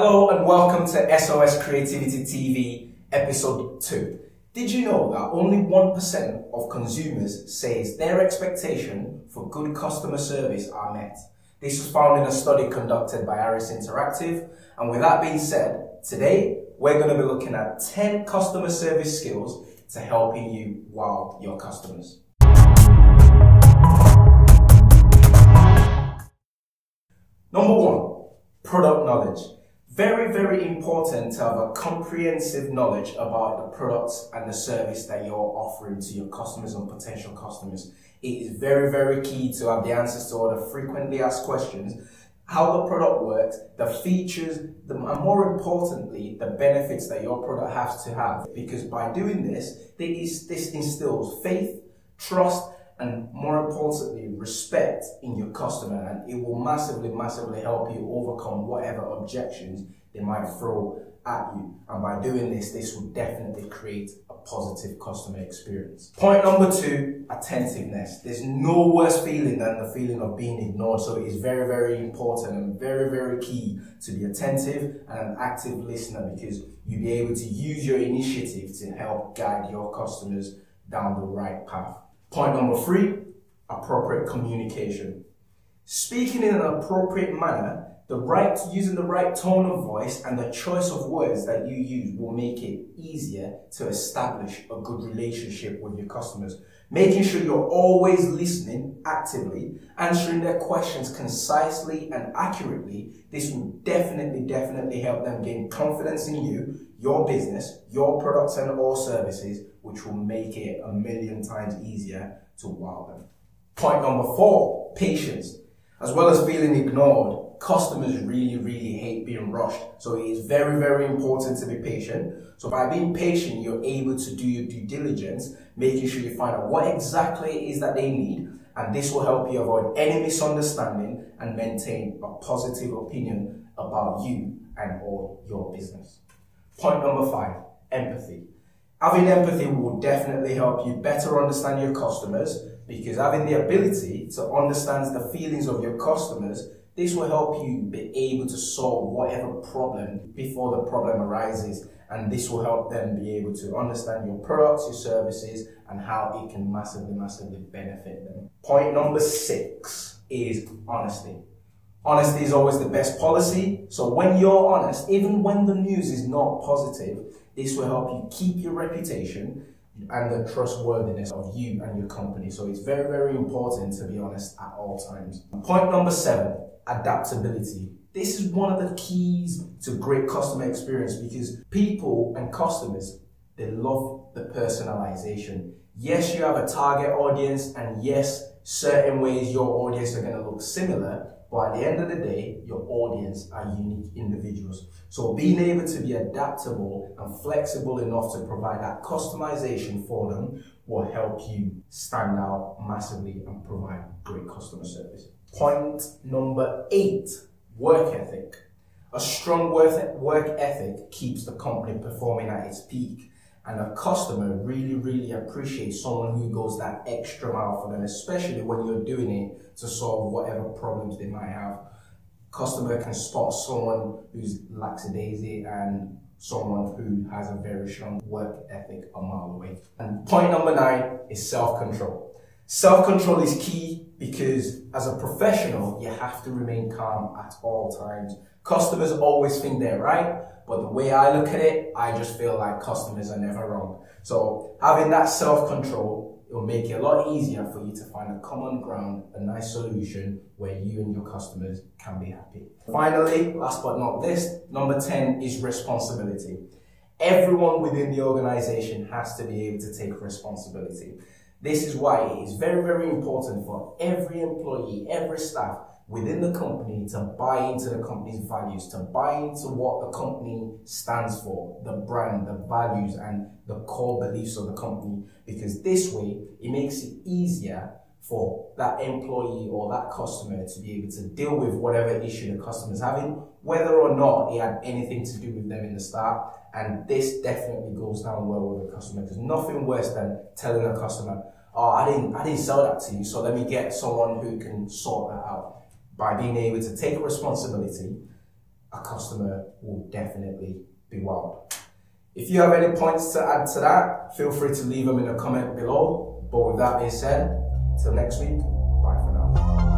Hello and welcome to SOS Creativity TV episode 2. Did you know that only 1% of consumers says their expectation for good customer service are met? This was found in a study conducted by Harris Interactive. And with that being said, today we're going to be looking at 10 customer service skills to helping you wow your customers. Number one, product knowledge. Very, very important to have a comprehensive knowledge about the products and the service that you're offering to your customers and potential customers. It is very, very key to have the answers to all the frequently asked questions, how the product works, the features, the, and more importantly, the benefits that your product has to have. Because by doing this, this, this instills faith, trust, and more importantly, respect in your customer. And it will massively, massively help you overcome whatever objections they might throw at you. And by doing this, this will definitely create a positive customer experience. Point number two, attentiveness. There's no worse feeling than the feeling of being ignored. So it is very, very important and very, very key to be attentive and an active listener because you'll be able to use your initiative to help guide your customers down the right path. Point number three, appropriate communication. Speaking in an appropriate manner, the right, using the right tone of voice and the choice of words that you use will make it easier to establish a good relationship with your customers. Making sure you're always listening actively, answering their questions concisely and accurately. This will definitely, definitely help them gain confidence in you, your business, your products and or services, which will make it a million times easier to wow them. Point number four, patience. As well as feeling ignored, customers really, really hate being rushed. So it is very, very important to be patient. So by being patient, you're able to do your due diligence, making sure you find out what exactly it is that they need. And this will help you avoid any misunderstanding and maintain a positive opinion about you and or your business. Point number five, empathy. Having empathy will definitely help you better understand your customers because having the ability to understand the feelings of your customers, this will help you be able to solve whatever problem before the problem arises. And this will help them be able to understand your products, your services, and how it can massively, massively benefit them. Point number six is honesty. Honesty is always the best policy. So when you're honest, even when the news is not positive, this will help you keep your reputation and the trustworthiness of you and your company. So it's very, very important to be honest at all times. Point number seven, adaptability. This is one of the keys to great customer experience because people and customers, they love the personalization. Yes, you have a target audience and yes, certain ways your audience are going to look similar, but at the end of the day, your audience are unique individuals. So being able to be adaptable and flexible enough to provide that customization for them will help you stand out massively and provide great customer service. Point number eight, work ethic. A strong work ethic keeps the company performing at its peak and a customer really, really appreciates someone who goes that extra mile for them, especially when you're doing it to solve whatever problems they might have. Customer can spot someone who's lackadaisy and someone who has a very strong work ethic a mile away. And point number nine is self-control. Self-control is key because as a professional, you have to remain calm at all times. Customers always think they're right, but the way I look at it, I just feel like customers are never wrong. So having that self-control, will make it a lot easier for you to find a common ground, a nice solution where you and your customers can be happy. Finally, last but not least, number 10 is responsibility. Everyone within the organization has to be able to take responsibility. This is why it is very, very important for every employee, every staff within the company to buy into the company's values, to buy into what the company stands for, the brand, the values, and the core beliefs of the company. Because this way, it makes it easier for that employee or that customer to be able to deal with whatever issue the customer is having, whether or not it had anything to do with them in the start. And this definitely goes down well with the customer because nothing worse than telling a customer, oh, I didn't, I didn't sell that to you, so let me get someone who can sort that out by being able to take responsibility, a customer will definitely be wild. If you have any points to add to that, feel free to leave them in the comment below. But with that being said, till next week, bye for now.